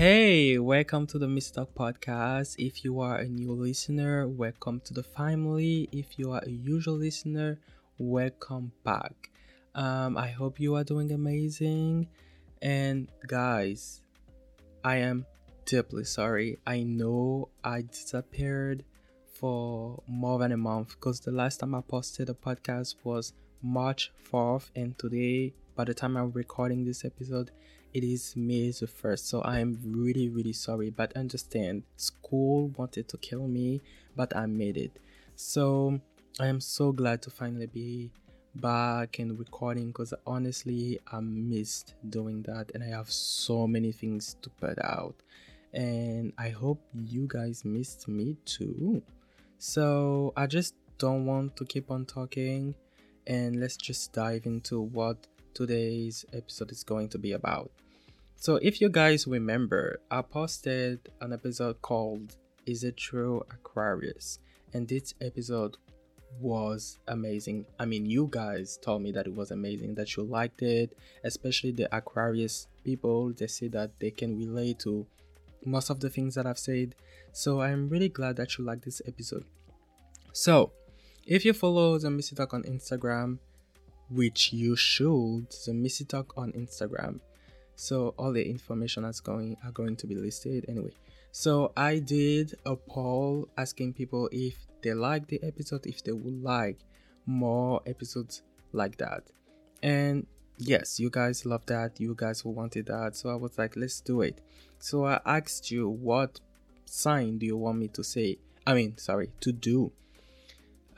Hey, welcome to the Missi Talk podcast. If you are a new listener, welcome to the family. If you are a usual listener, welcome back. Um, I hope you are doing amazing. And guys, I am deeply sorry. I know I disappeared for more than a month because the last time I posted a podcast was March 4th, and today, by the time I'm recording this episode, it is May the 1st. So I'm really, really sorry, but understand school wanted to kill me, but I made it. So I am so glad to finally be back and recording because honestly I missed doing that and I have so many things to put out and I hope you guys missed me too. So I just don't want to keep on talking and let's just dive into what today's episode is going to be about. So if you guys remember, I posted an episode called Is It True Aquarius? And this episode was amazing. I mean, you guys told me that it was amazing, that you liked it, especially the Aquarius people. They say that they can relate to most of the things that I've said. So I'm really glad that you like this episode. So, if you follow the Missi Talk on Instagram, which you should, the Missi Talk on Instagram. So all the information that's going are going to be listed anyway. So I did a poll asking people if they like the episode, if they would like more episodes like that. And yes, you guys love that. You guys wanted that. So I was like, let's do it. So I asked you, what sign do you want me to say? I mean, sorry, to do.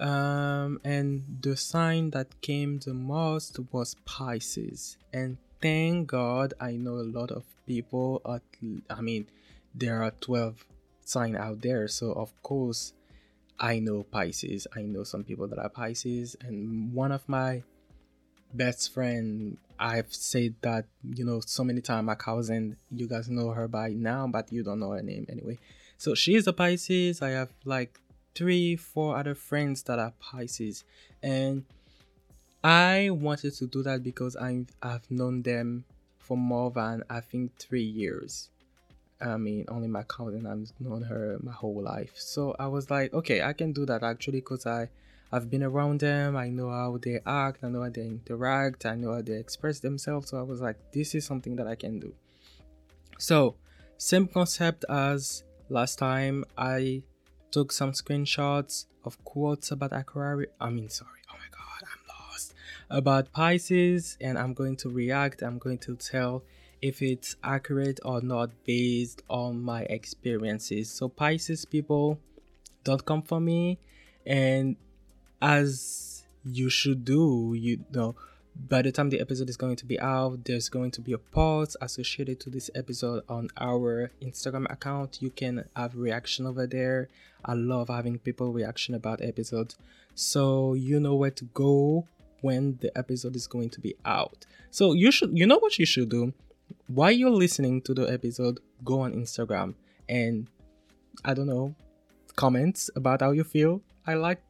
Um, and the sign that came the most was Pisces. And thank God I know a lot of people. At, I mean, there are 12 sign out there. So, of course, I know Pisces. I know some people that are Pisces, and one of my best friend, I've said that you know so many times. My cousin, you guys know her by now, but you don't know her name anyway. So she's a Pisces. I have like three, four other friends that are Pisces, and I wanted to do that because I've I've known them for more than I think three years. I mean, only my cousin. I've known her my whole life. So I was like, okay, I can do that actually because I, I've been around them. I know how they act. I know how they interact. I know how they express themselves. So I was like, this is something that I can do. So, same concept as last time. I took some screenshots of quotes about Aquarius. I mean, sorry. Oh my God, I'm lost. About Pisces, and I'm going to react. I'm going to tell if it's accurate or not based on my experiences. So, Pisces people, don't come for me. And as you should do, you know, by the time the episode is going to be out, there's going to be a post associated to this episode on our Instagram account. You can have reaction over there. I love having people reaction about episodes. So you know where to go when the episode is going to be out. So you should you know what you should do? while you're listening to the episode, go on Instagram and I don't know, comments about how you feel. I like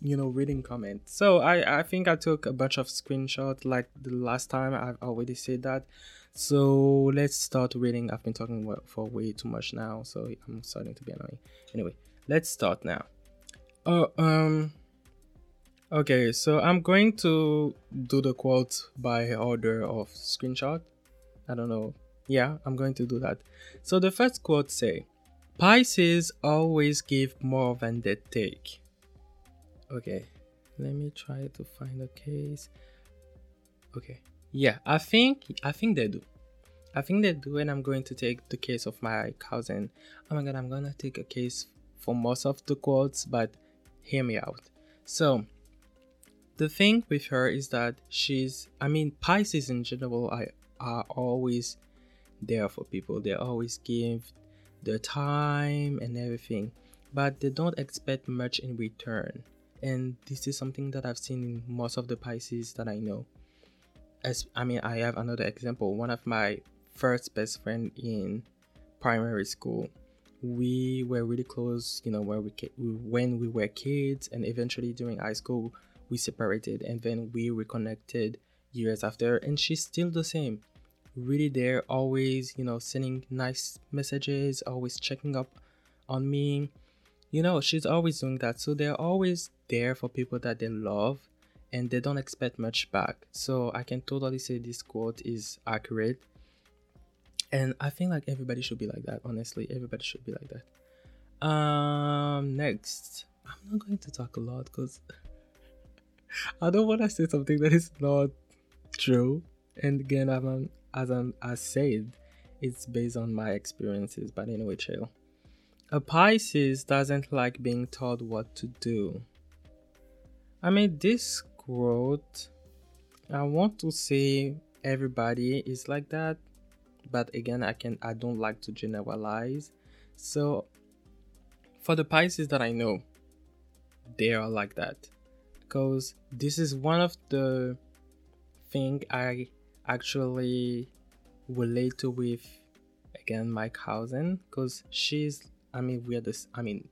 you know reading comments. So I I think I took a bunch of screenshots like the last time I've already said that. So let's start reading. I've been talking for way too much now, so I'm starting to be annoying. Anyway, let's start now. Oh um okay, so I'm going to do the quote by order of screenshot I don't know. Yeah, I'm going to do that. So the first quote say, Pisces always give more than they take. Okay, let me try to find a case. Okay, yeah, I think I think they do. I think they do, and I'm going to take the case of my cousin. Oh my god, I'm gonna take a case for most of the quotes, but hear me out. So, the thing with her is that she's, I mean, Pisces in general, I are always there for people. They always give their time and everything, but they don't expect much in return. And this is something that I've seen in most of the Pisces that I know. As I mean, I have another example. One of my first best friend in primary school, we were really close. You know, when we when we were kids, and eventually during high school, we separated, and then we reconnected years after, and she's still the same really there, always, you know, sending nice messages, always checking up on me. You know, she's always doing that. So they're always there for people that they love and they don't expect much back. So I can totally say this quote is accurate. And I think like everybody should be like that, honestly. Everybody should be like that. Um next. I'm not going to talk a lot because I don't want to say something that is not true. And again, I'm as I'm as said, it's based on my experiences. But anyway, chill. A Pisces doesn't like being told what to do. I mean, this quote, I want to say everybody is like that, but again, I can I don't like to generalize. So, for the Pisces that I know, they are like that because this is one of the thing I actually relate to with again my cousin because she's I mean we are this I mean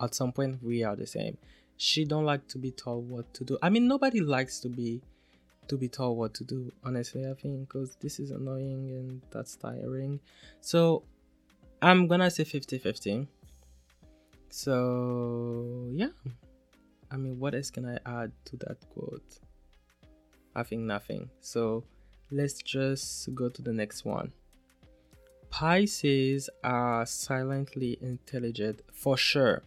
at some point we are the same. She don't like to be told what to do. I mean nobody likes to be to be told what to do honestly I think because this is annoying and that's tiring. So I'm gonna say 50 50 so yeah, I mean, what else can I add to that quote? I think nothing. So let's just go to the next one. Pisces are silently intelligent for sure.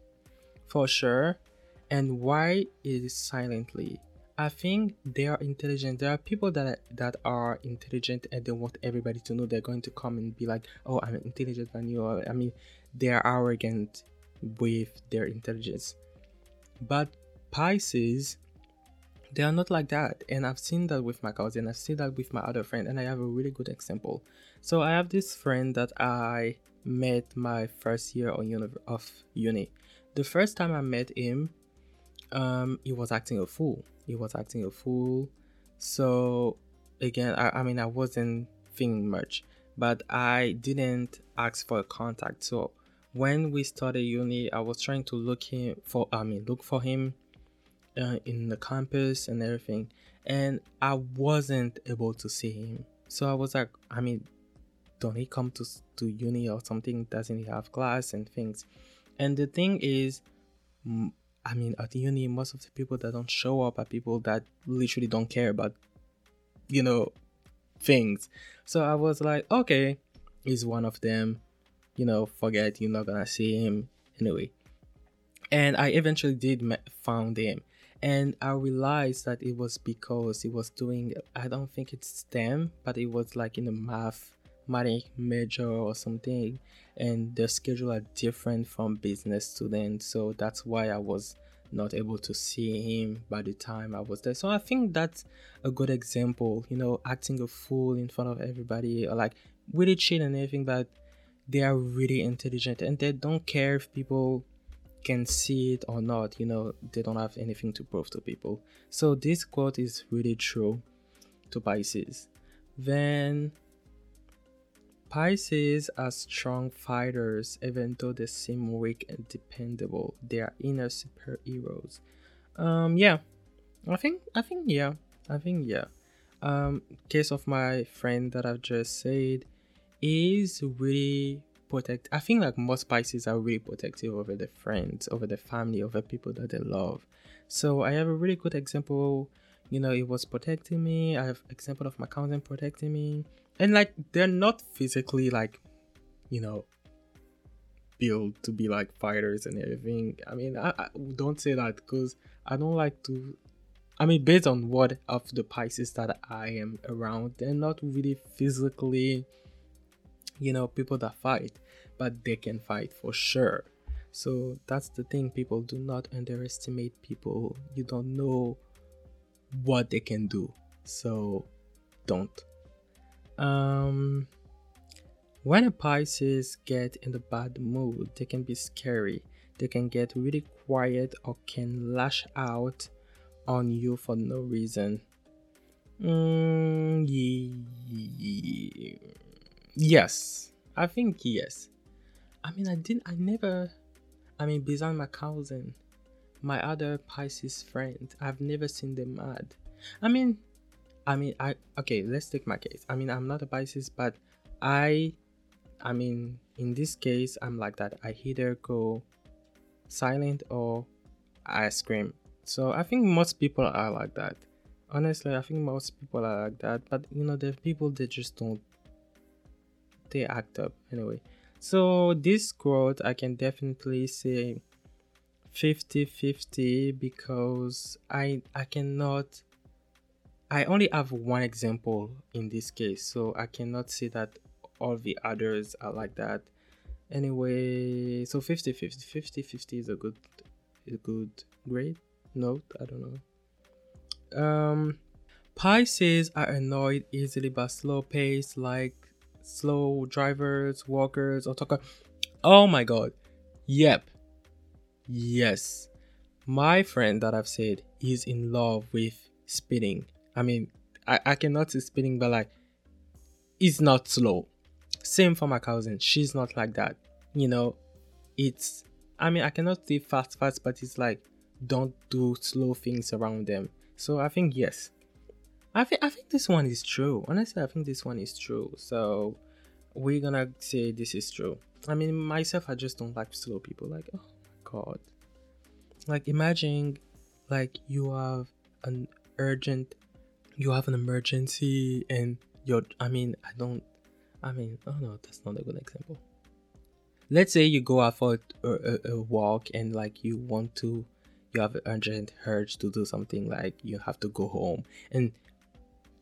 For sure. And why is silently? I think they are intelligent. There are people that are, that are intelligent and they want everybody to know they're going to come and be like, "Oh, I'm intelligent than you." Or, I mean, they are arrogant with their intelligence. But Pisces, they are not like that. And I've seen that with my cousin, I've seen that with my other friend, and I have a really good example. So I have this friend that I met my first year on uni- of uni. The first time I met him, um, he was acting a fool. He was acting a fool. So again, I, I mean, I wasn't thinking much, but I didn't ask for a contact. So when we started uni, I was trying to look him for I mean look for him uh, in the campus and everything, and I wasn't able to see him. So I was like, I mean, don't he come to to uni or something? Doesn't he have class and things? And the thing is, I mean, at uni, most of the people that don't show up are people that literally don't care about, you know, things. So I was like, okay, he's one of them you know, forget you're not gonna see him anyway. And I eventually did found him, and I realized that it was because he was doing. I don't think it's STEM, but it was like in a math, math major or something, and the schedule are different from business students. So that's why I was not able to see him by the time I was there. So I think that's a good example, you know, acting a fool in front of everybody or like really cheat and everything, but they are really intelligent and they don't care if people can see it or not you know they don't have anything to prove to people. So this quote is really true to pisces. Then pisces are strong fighters even though they seem weak and dependable. They are inner superheroes. Um yeah. I think i think yeah. I think yeah. Um case of my friend that i've just said is really protect i think like most pisces are really protective over their friends over their family over people that they love. So i have a really good example you know it was protecting me. I have example of my cousin protecting me. And like they're not physically like you know built to be like fighters and everything. I mean i, I don't say that because i don't like to I mean, based on what of the Pisces that I am around, they're not really physically you know people that fight but they can fight for sure. So that's the thing people do not underestimate people you don't know what they can do so don't. Um when a pisces get in a bad mood they can be scary. They can get really quiet or can lash out on you for no reason. Mm, yeah Yes, I think yes. I mean, I didn't. I never. I mean, besides my cousin, my other Pisces friend, I've never seen them mad. I mean, I mean, I okay. Let's take my case. I mean, I'm not a Pisces, but I, I mean, in this case, I'm like that. I either go silent or I scream. So I think most people are like that. Honestly, I think most people are like that. But you know, there are people that just don't. They act up anyway. So this quote, I can definitely say 50-50 because I I cannot I only have one example in this case, so I cannot say that all the others are like that. Anyway, so 50 50 50 50 is a good a good grade. Note, I don't know. Um Pisces are annoyed easily by slow pace like slow drivers, walkers, or talker. Oh my god. Yep. Yes. My friend that I've said is in love with speeding I mean, I, I cannot say speeding, but like, it's not slow. Same for my cousin. She's not like that. You know, it's, I mean, I cannot say fast, fast, but it's like, don't do slow things around them. So I think yes. I think I think this one is true. Honestly, I think this one is true. So we're gonna say this is true. I mean, myself, I just don't like slow people. Like, oh my god. Like, imagine, like you have an urgent you have an emergency and you're i mean i don't i mean oh no that's not a good example let's say you go out for a, a, a walk and like you want to you have an urgent urge to do something like you have to go home and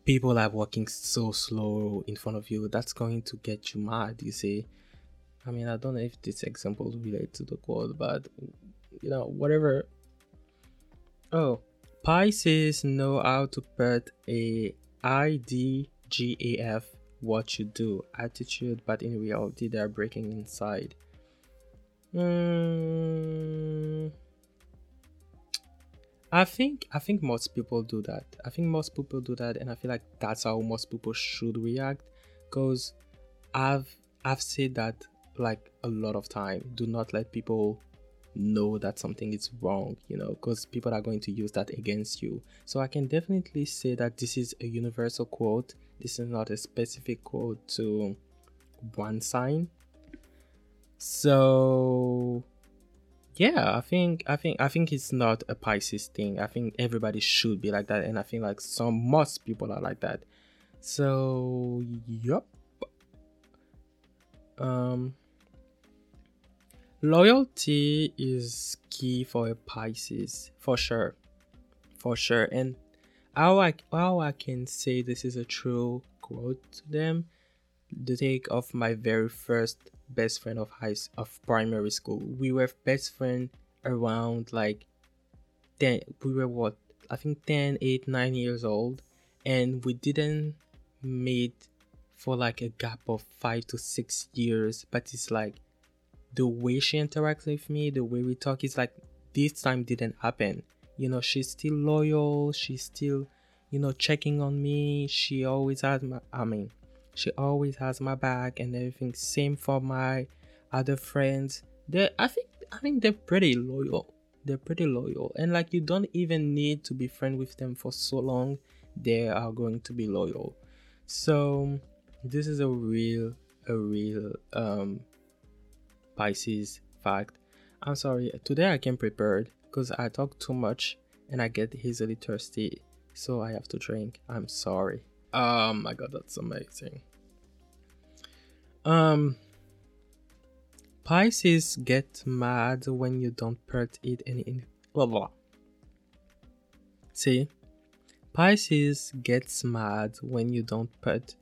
people are walking so slow in front of you that's going to get you mad you see. I mean i don't know if this example relates to the quote but you know whatever. Oh Pisces know how to put a IDGAF what you do attitude, but in reality they're breaking inside. Mm, I think I think most people do that. I think most people do that, and I feel like that's how most people should react. Cause I've I've said that like a lot of time. Do not let people know that something is wrong, you know, because people are going to use that against you. So I can definitely say that this is a universal quote. This is not a specific quote to one sign. So yeah, I think I think I think it's not a Pisces thing. I think everybody should be like that, and I think like some most people are like that. So yep. Um Loyalty is key for a Pisces, for sure. For sure. And how I, how I can say this is a true quote to them, the take of my very first best friend of high of primary school. We were best friend around like 10, we were what, I think 10, 8, 9 years old. And we didn't meet for like a gap of 5 to 6 years, but it's like the way she interacts with me, the way we talk is like this time didn't happen. You know, she's still loyal, she's still, you know, checking on me. She always has my I mean, she always has my back and everything. Same for my other friends. They I think I think they're pretty loyal. They're pretty loyal. And like you don't even need to be friend with them for so long. They are going to be loyal. So this is a real a real um Pisces fact. I'm sorry, today I came prepared because I talk too much and I get easily thirsty, so I have to drink. I'm sorry. Oh my god, that's amazing. Um, Pisces get mad when you don't put it in, in blah blah. See, Pisces gets mad when you don't put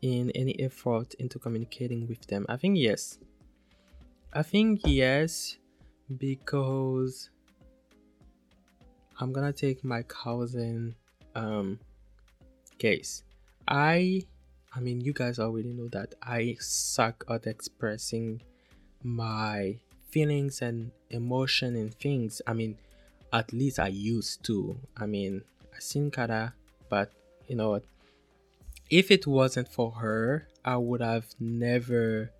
in any effort into communicating with them. I think yes, I think yes, because I'm gonna take my cousin um case. I I mean you guys already know that I suck at expressing my feelings and emotion and things. I mean at least I used to. I mean I seen kinda but you know what if it wasn't for her I would have never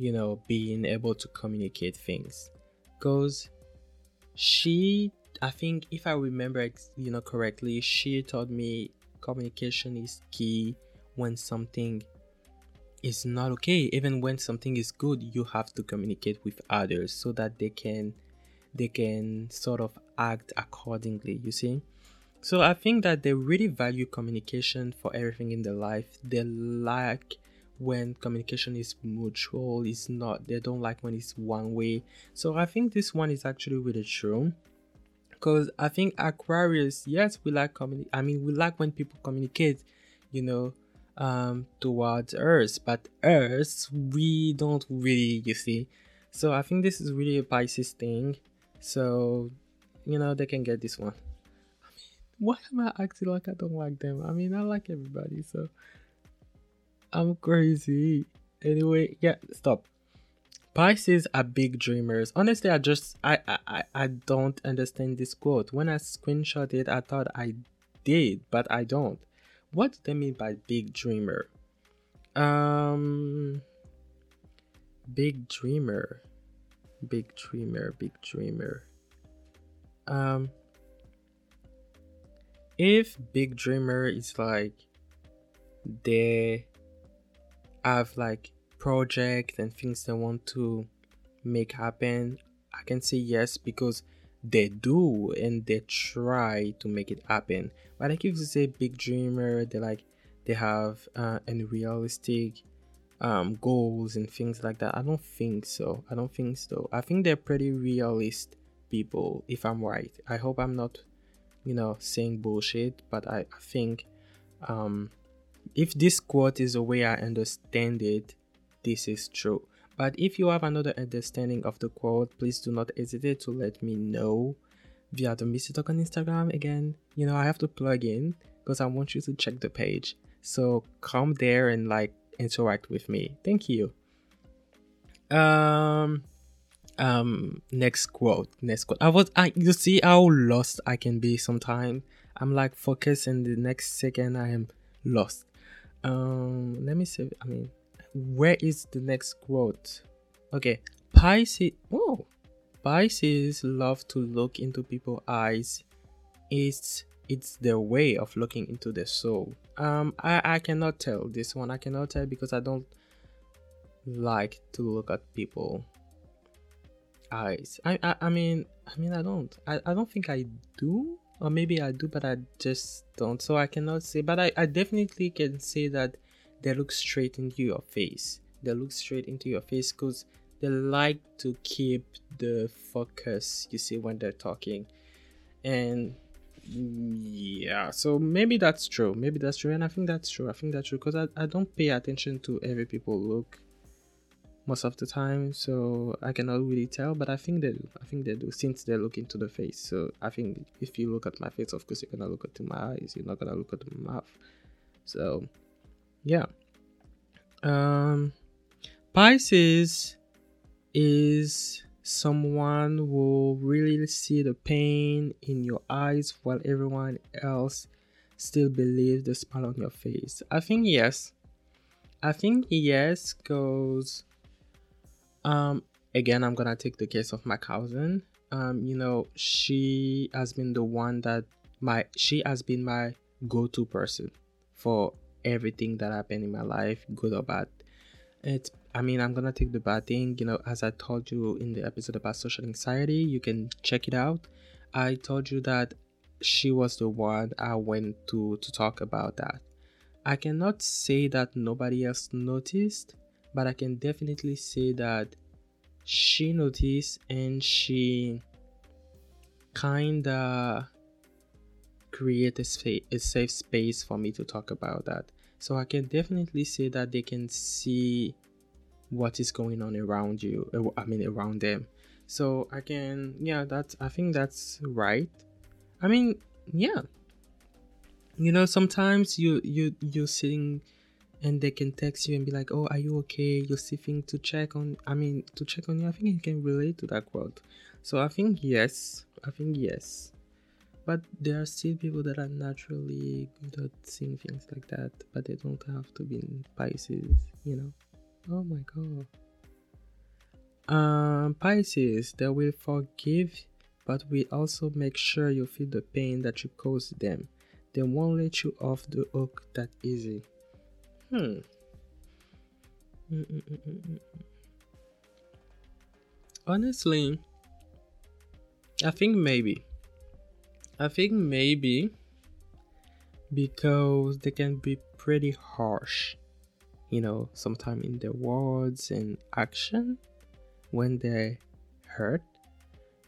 you know, being able to communicate things. Because she, I think if I remember, you know, correctly, she told me communication is key when something is not okay. Even when something is good, you have to communicate with others so that they can they can sort of act accordingly. You see. So I think that they really value communication for everything in their life. They like when communication is mutual, it's not they don't like when it's one way. So I think this one is actually really true. Because I think Aquarius, yes, we like communicate. I mean, we like when people communicate, you know, um, towards Earth, but Earth, we don't really, you see. So I think this is really a Pisces thing. So, you know, they can get this one. I mean, why am I acting like I don't like them? I mean, I like everybody, so I'm crazy. Anyway, yeah, stop. Pisces are big dreamers. Honestly, I just I, I I don't understand this quote. When I screenshot it, I thought I did, but I don't. What do they mean by big dreamer? Um big dreamer. Big dreamer, big dreamer. Um if big dreamer is like they have like projects and things they want to make happen, I can say yes because they do and they try to make it happen. But like if you say big dreamer, they like they have uh, unrealistic um, goals and things like that. I don't think so. I don't think so. I think they're pretty realist people, if I'm right. I hope I'm not, you know, saying bullshit, but I, I think um, if this quote is the way I understand it, this is true. But if you have another understanding of the quote, please do not hesitate to let me know via the Missi Talk on Instagram. Again, you know, I have to plug in because I want you to check the page. So come there and like interact with me. Thank you. Um um next quote. Next quote. I was I you see how lost I can be sometimes. I'm like focused and the next second I am lost. Um let me see. I mean where is the next quote? Okay, Pisces. Oh, Pisces love to look into people's eyes. It's it's their way of looking into their soul. Um, I I cannot tell this one. I cannot tell because I don't like to look at people eyes. I, I I mean I mean I don't. I, I don't think I do. Or maybe I do, but I just don't. So I cannot say. But I, I definitely can say that they look straight into your face. They look straight into your face because they like to keep the focus you see when they're talking. And yeah so maybe that's true. Maybe that's true and i think that's true. I think that's true because I, I don't pay attention to every people look most of the time so i cannot really tell but i think they do. I think they do since they look into the face. So i think if you look at my face of course you're gonna look at my eyes. You're not gonna look at my mouth. So yeah. Um pisces is someone who really see the pain in your eyes while everyone else still believes the smile on your face. I think yes. I think yes because um again i'm gonna take the case of my cousin um you know she has been the one that my she has been my go-to person for everything that happened in my life, good or bad. It's I mean, I'm gonna take the bad thing, you know, as I told you in the episode about social anxiety, you can check it out. I told you that she was the one I went to to talk about that. I cannot say that nobody else noticed, but I can definitely say that she noticed and she kinda create a, space, a safe space for me to talk about that. So I can definitely say that they can see what is going on around you. Uh, I mean, around them. So I can, yeah, that's, I think that's right. I mean, yeah. You know, sometimes you, you, you're sitting and they can text you and be like, "Oh, are you okay?" You're seeing to check on. I mean, to check on you. I think you can relate to that quote. So I think yes. I think yes but there are still people that are naturally good at seeing things like that but they don't have to be in pisces you know oh my god um pisces they will forgive but we also make sure you feel the pain that you caused them. They won't let you off the hook that easy. Hmm. Honestly, I think maybe. I think maybe because they can be pretty harsh, you know, sometimes in their words and action when they hurt.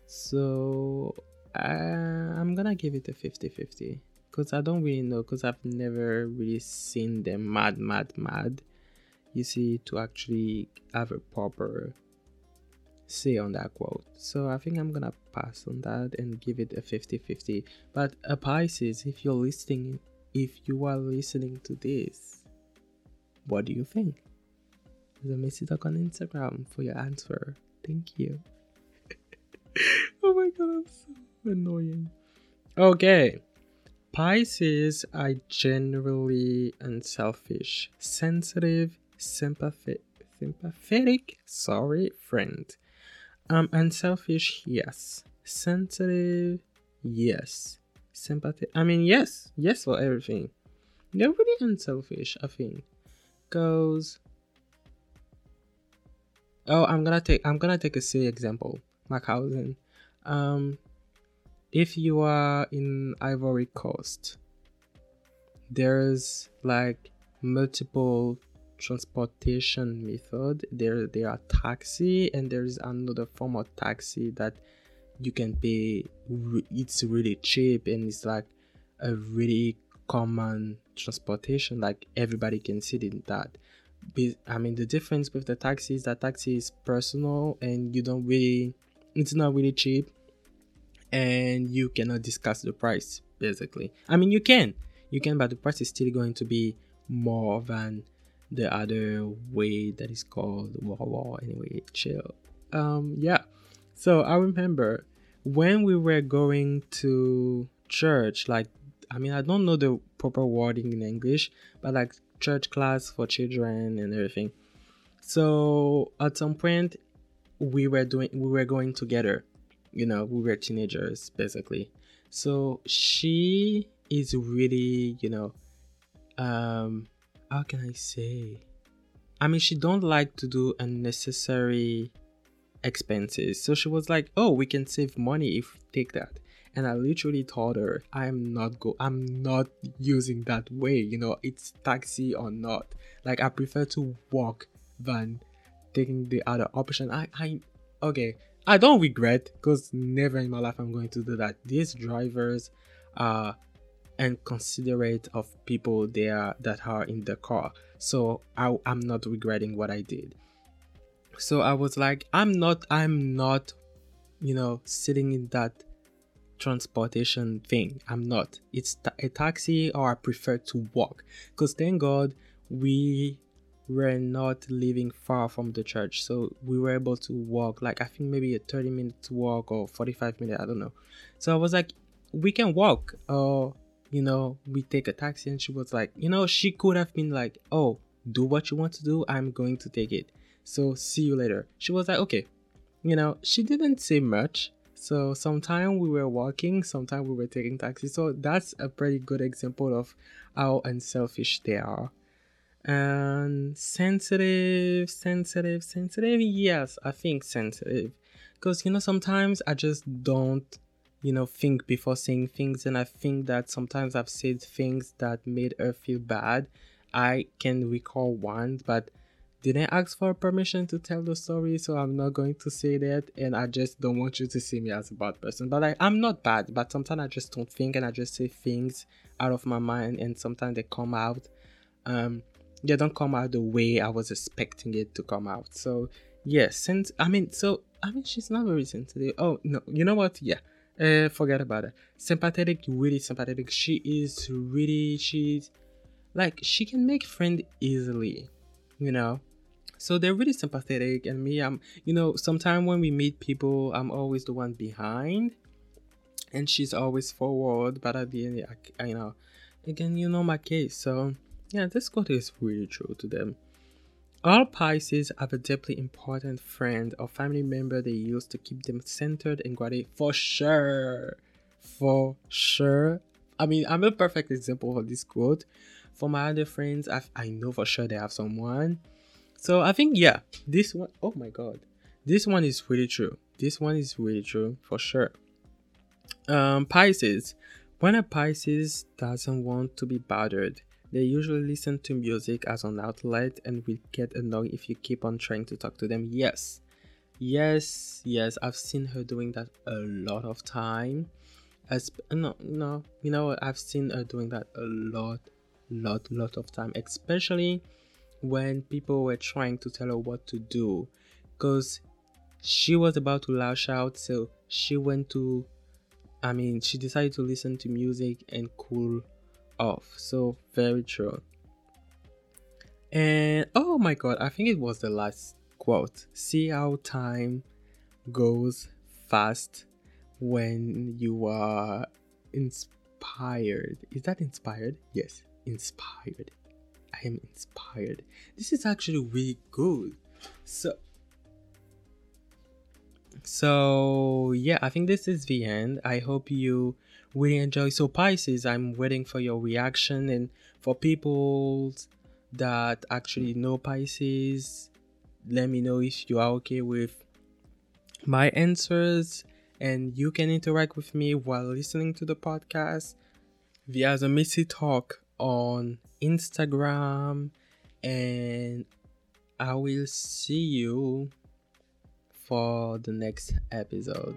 So I, I'm gonna give it a 50 50 because I don't really know because I've never really seen them mad, mad, mad. You see, to actually have a proper say on that quote. So I think I'm gonna pass on that and give it a 50 50. But a Pisces, if you're listening, if you are listening to this, what do you think? The Talk on Instagram for your answer. Thank you. oh my god, I'm so annoying. Okay. Pisces are generally unselfish, sensitive, sympathetic, sympathetic, sorry, friend. Um, unselfish, yes. Sensitive, yes. Sympathetic, I mean, yes, yes for everything. They're really unselfish, I think. Cause oh i'm gonna take i'm gonna take a silly example my cousin um if you are in ivory coast there's like multiple transportation method there there are taxi and there's another form of taxi that you can pay it's really cheap and it's like a really common transportation like everybody can sit in that I mean, the difference with the taxi is that taxi is personal and you don't really, it's not really cheap and you cannot discuss the price basically. I mean, you can, you can, but the price is still going to be more than the other way that is called wow anyway chill um yeah so i remember when we were going to church like i mean i don't know the proper wording in english but like church class for children and everything. So at some point we were doing we were going together. You know, we were teenagers basically. So she is really, you know, um how can I say? I mean she don't like to do unnecessary expenses. So she was like, "Oh, we can save money if we take that." and I literally told her I'm not go I'm not using that way, you know, it's taxi or not. Like I prefer to walk than taking the other option. I I okay. I don't regret because never in my life I'm going to do that. These drivers are inconsiderate of people there that are in the car. So I, I'm not regretting what I did. So I was like, I'm not, I'm not, you know, sitting in that transportation thing. I'm not. It's a taxi or I prefer to walk. Because thank God we were not living far from the church. So we were able to walk like I think maybe a 30 minute walk or 45 minute, I don't know. So I was like, we can walk or you know, we take a taxi and she was like, you know, she could have been like, oh, do what you want to do, I'm going to take it. So see you later. She was like, okay. You know, she didn't say much so sometimes we were walking, sometimes we were taking taxi. So that's a pretty good example of how unselfish they are. And sensitive, sensitive, sensitive. Yes, I think sensitive. Because, you know, sometimes I just don't, you know, think before saying things. And I think that sometimes I've said things that made her feel bad. I can recall one, but didn't ask for permission to tell the story, so I'm not going to say that. And I just don't want you to see me as a bad person. But I, I'm not bad, but sometimes I just don't think and I just say things out of my mind, and sometimes they come out. Um, they don't come out the way I was expecting it to come out. So yes, since I mean, so I mean, she's not very sensitive. Oh no, you know what? Yeah, uh, forget about it. Sympathetic, really sympathetic. She is really she's like she can make friend easily, you know so they're really sympathetic and me i'm you know sometimes when we meet people i'm always the one behind and she's always forward but at the end I, you know again you know my case so yeah this quote is really true to them All Pisces have a deeply important friend or family member they use to keep them centered and grounded for sure. For sure. I mean, I'm a perfect example of this quote. For my other friends, I've, I know for sure they have someone. So I think, yeah, this one, oh my god, this one is really true. This one is really true for sure. Um, Pisces. When a Pisces doesn't want to be bothered, they usually listen to music as an outlet and will get annoyed if you keep on trying to talk to them. Yes. Yes, yes, I've seen her doing that a lot of time. As no, no, you know, what? I've seen her doing that a lot, lot, lot of time, especially when people were trying to tell her what to do, because she was about to lash out, so she went to, I mean, she decided to listen to music and cool off. So very true. And oh my god, I think it was the last quote. See how time goes fast when you are inspired. Is that inspired? Yes, inspired. I am inspired. This is actually really good. So so yeah, I think this is the end. I hope you really enjoy. So Pisces, I'm waiting for your reaction and for people that actually know Pisces, let me know if you are okay with my answers and you can interact with me while listening to the podcast via the Missi Talk on Instagram and I will see you for the next episode.